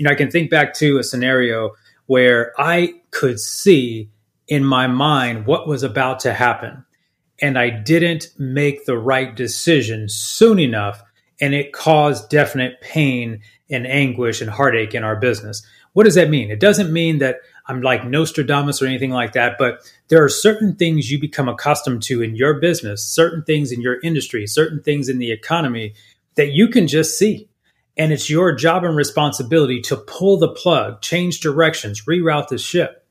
You know, I can think back to a scenario where I could see in my mind what was about to happen. And I didn't make the right decision soon enough. And it caused definite pain and anguish and heartache in our business. What does that mean? It doesn't mean that I'm like Nostradamus or anything like that, but there are certain things you become accustomed to in your business, certain things in your industry, certain things in the economy that you can just see. And it's your job and responsibility to pull the plug, change directions, reroute the ship.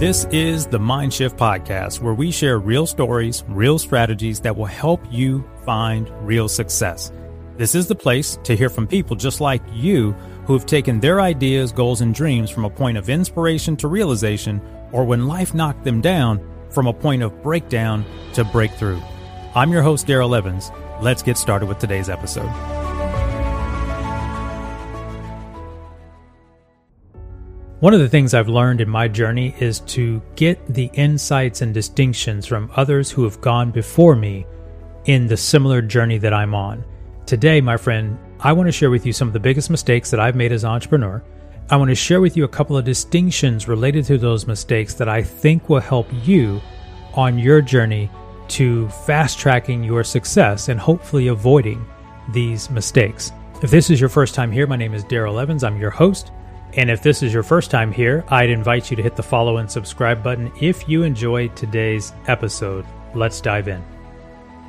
This is the Mindshift Podcast, where we share real stories, real strategies that will help you find real success. This is the place to hear from people just like you who have taken their ideas, goals, and dreams from a point of inspiration to realization, or when life knocked them down, from a point of breakdown to breakthrough. I'm your host, Darrell Evans. Let's get started with today's episode. One of the things I've learned in my journey is to get the insights and distinctions from others who have gone before me in the similar journey that I'm on. Today, my friend, I want to share with you some of the biggest mistakes that I've made as an entrepreneur. I want to share with you a couple of distinctions related to those mistakes that I think will help you on your journey to fast tracking your success and hopefully avoiding these mistakes. If this is your first time here, my name is Darrell Evans. I'm your host. And if this is your first time here, I'd invite you to hit the follow and subscribe button if you enjoy today's episode. Let's dive in.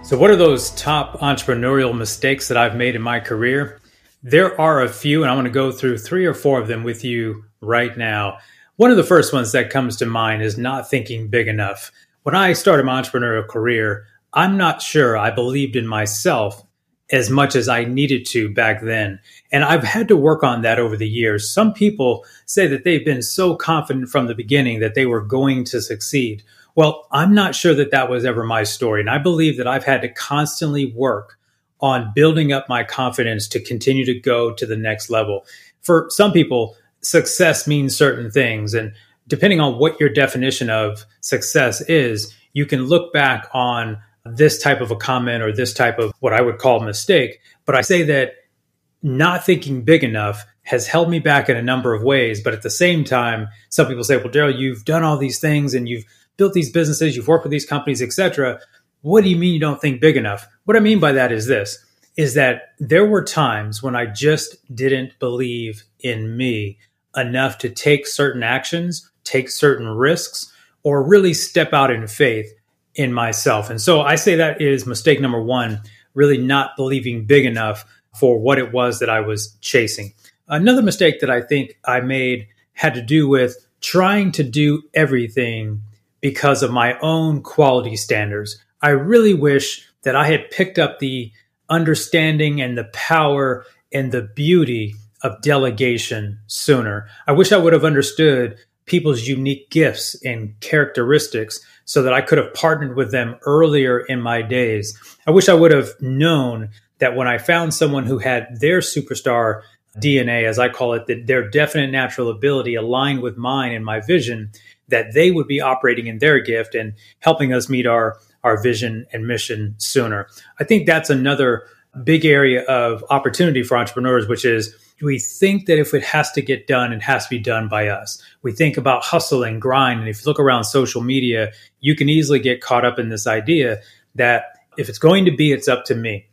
So, what are those top entrepreneurial mistakes that I've made in my career? There are a few, and I want to go through three or four of them with you right now. One of the first ones that comes to mind is not thinking big enough. When I started my entrepreneurial career, I'm not sure I believed in myself as much as I needed to back then. And I've had to work on that over the years. Some people say that they've been so confident from the beginning that they were going to succeed. Well, I'm not sure that that was ever my story. And I believe that I've had to constantly work on building up my confidence to continue to go to the next level. For some people, success means certain things. And depending on what your definition of success is, you can look back on this type of a comment or this type of what I would call mistake. But I say that not thinking big enough has held me back in a number of ways. But at the same time, some people say, well, Darrell, you've done all these things and you've built these businesses, you've worked with these companies, etc. What do you mean you don't think big enough? What I mean by that is this is that there were times when I just didn't believe in me enough to take certain actions, take certain risks, or really step out in faith in myself. And so I say that is mistake number one, really not believing big enough for what it was that I was chasing. Another mistake that I think I made had to do with trying to do everything because of my own quality standards. I really wish that I had picked up the understanding and the power and the beauty of delegation sooner. I wish I would have understood people's unique gifts and characteristics so that I could have partnered with them earlier in my days. I wish I would have known that when I found someone who had their superstar DNA, as I call it, that their definite natural ability aligned with mine and my vision, that they would be operating in their gift and helping us meet our, our vision and mission sooner. I think that's another big area of opportunity for entrepreneurs, which is we think that if it has to get done, it has to be done by us. We think about hustle and grind. And if you look around social media, you can easily get caught up in this idea that if it's going to be, it's up to me.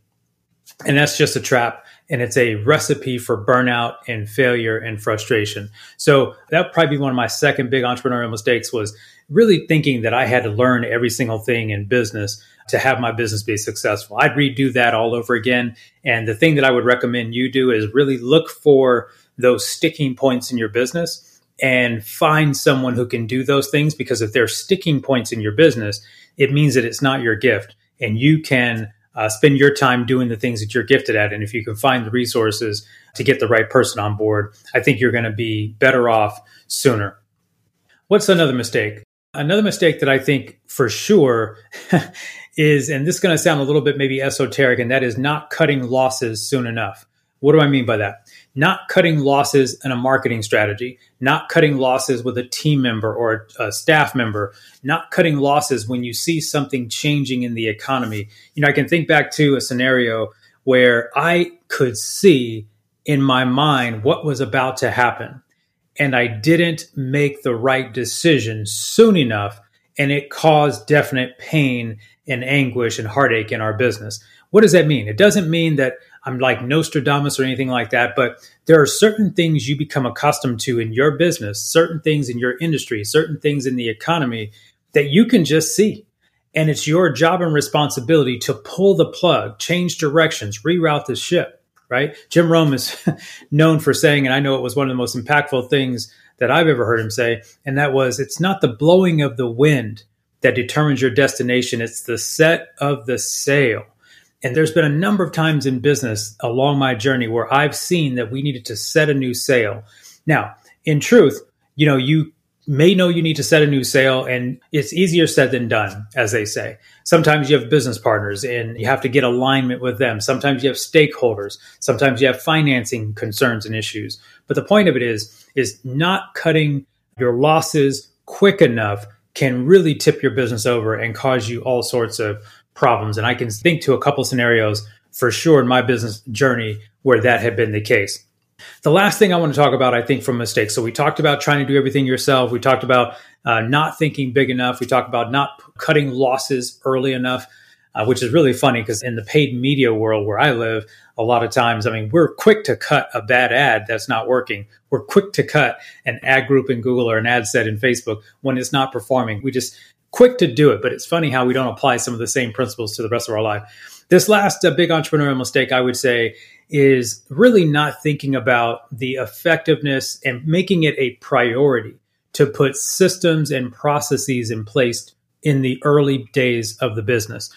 And that's just a trap. And it's a recipe for burnout and failure and frustration. So that probably be one of my second big entrepreneurial mistakes was really thinking that I had to learn every single thing in business to have my business be successful. I'd redo that all over again. And the thing that I would recommend you do is really look for those sticking points in your business and find someone who can do those things because if there are sticking points in your business, it means that it's not your gift and you can uh, spend your time doing the things that you're gifted at. And if you can find the resources to get the right person on board, I think you're going to be better off sooner. What's another mistake? Another mistake that I think for sure is, and this is going to sound a little bit maybe esoteric, and that is not cutting losses soon enough. What do I mean by that? Not cutting losses in a marketing strategy, not cutting losses with a team member or a staff member, not cutting losses when you see something changing in the economy. You know, I can think back to a scenario where I could see in my mind what was about to happen. And I didn't make the right decision soon enough. And it caused definite pain and anguish and heartache in our business. What does that mean? It doesn't mean that I'm like Nostradamus or anything like that, but there are certain things you become accustomed to in your business, certain things in your industry, certain things in the economy that you can just see. And it's your job and responsibility to pull the plug, change directions, reroute the ship, right? Jim Rohn is known for saying, and I know it was one of the most impactful things that I've ever heard him say, and that was it's not the blowing of the wind that determines your destination, it's the set of the sail. And there's been a number of times in business along my journey where I've seen that we needed to set a new sail. Now, in truth, you know, you may know you need to set a new sail and it's easier said than done as they say. Sometimes you have business partners and you have to get alignment with them. Sometimes you have stakeholders. Sometimes you have financing concerns and issues. But the point of it is is not cutting your losses quick enough can really tip your business over and cause you all sorts of problems. And i can think to a couple scenarios for sure in my business journey where that had been the case the last thing I want to talk about, I think, from mistakes. So we talked about trying to do everything yourself. We talked about uh, not thinking big enough. We talked about not cutting losses early enough, uh, which is really funny because in the paid media world where I live, a lot of times, I mean, we're quick to cut a bad ad that's not working. We're quick to cut an ad group in Google or an ad set in Facebook when it's not performing. We just quick to do it, but it's funny how we don't apply some of the same principles to the rest of our life. This last uh, big entrepreneurial mistake, I would say, is really not thinking about the effectiveness and making it a priority to put systems and processes in place in the early days of the business.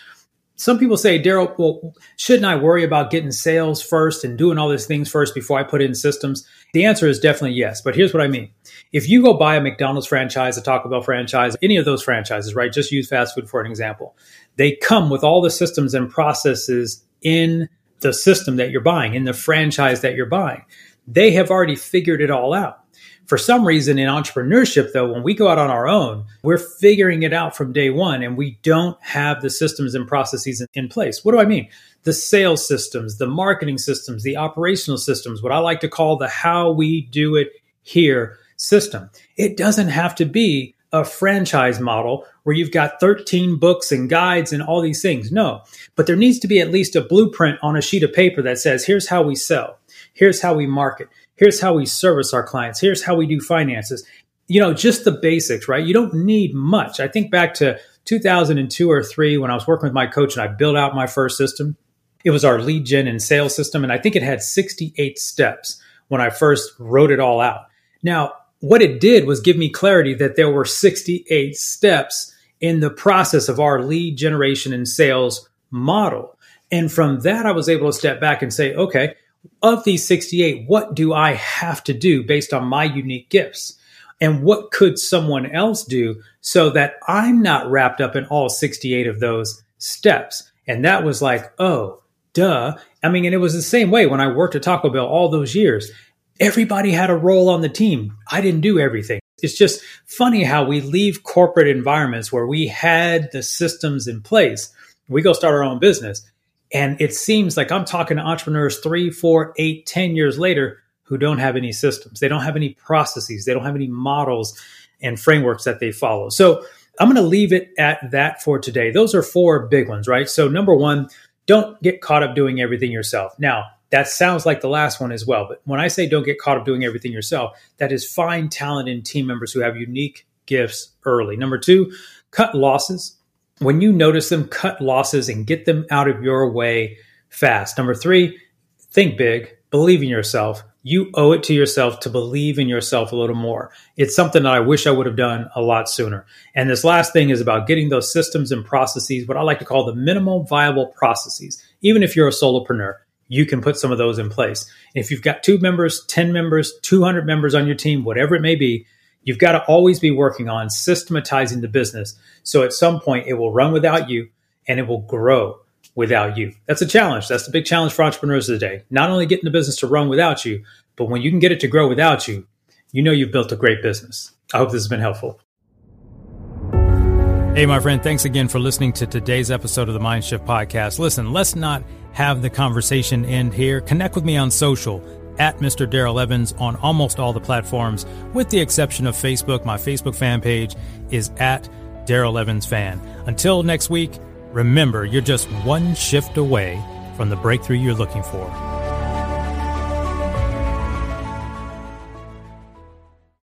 Some people say, Darrell, well, shouldn't I worry about getting sales first and doing all these things first before I put in systems? The answer is definitely yes. But here's what I mean. If you go buy a McDonald's franchise, a Taco Bell franchise, any of those franchises, right? Just use fast food for an example. They come with all the systems and processes in the system that you're buying, in the franchise that you're buying. They have already figured it all out. For some reason in entrepreneurship, though, when we go out on our own, we're figuring it out from day one and we don't have the systems and processes in place. What do I mean? The sales systems, the marketing systems, the operational systems, what I like to call the how we do it here system. It doesn't have to be a franchise model where you've got 13 books and guides and all these things. No, but there needs to be at least a blueprint on a sheet of paper that says, here's how we sell, here's how we market, here's how we service our clients, here's how we do finances. You know, just the basics, right? You don't need much. I think back to 2002 or three when I was working with my coach and I built out my first system. It was our lead gen and sales system. And I think it had 68 steps when I first wrote it all out. Now, what it did was give me clarity that there were 68 steps in the process of our lead generation and sales model. And from that, I was able to step back and say, okay, of these 68, what do I have to do based on my unique gifts? And what could someone else do so that I'm not wrapped up in all 68 of those steps? And that was like, oh, duh. I mean, and it was the same way when I worked at Taco Bell all those years everybody had a role on the team. I didn't do everything. It's just funny how we leave corporate environments where we had the systems in place. We go start our own business. And it seems like I'm talking to entrepreneurs three, four, eight, ten years later who don't have any systems. They don't have any processes. They don't have any models and frameworks that they follow. So I'm going to leave it at that for today. Those are four big ones, right? So, number one, don't get caught up doing everything yourself. Now, that sounds like the last one as well. But when I say don't get caught up doing everything yourself, that is find talent in team members who have unique gifts early. Number two, cut losses. When you notice them, cut losses and get them out of your way fast. Number three, think big, believe in yourself. You owe it to yourself to believe in yourself a little more. It's something that I wish I would have done a lot sooner. And this last thing is about getting those systems and processes, what I like to call the minimal viable processes. Even if you're a solopreneur, you can put some of those in place. If you've got two members, 10 members, 200 members on your team, whatever it may be, you've got to always be working on systematizing the business. So at some point, it will run without you and it will grow without you. That's a challenge. That's the big challenge for entrepreneurs today. Not only getting the business to run without you, but when you can get it to grow without you, you know you've built a great business. I hope this has been helpful. Hey, my friend, thanks again for listening to today's episode of the Mindshift Podcast. Listen, let's not have the conversation end here. Connect with me on social at Mr. Darrell Evans on almost all the platforms, with the exception of Facebook. My Facebook fan page is at Darrell Evans Fan. Until next week, remember you're just one shift away from the breakthrough you're looking for.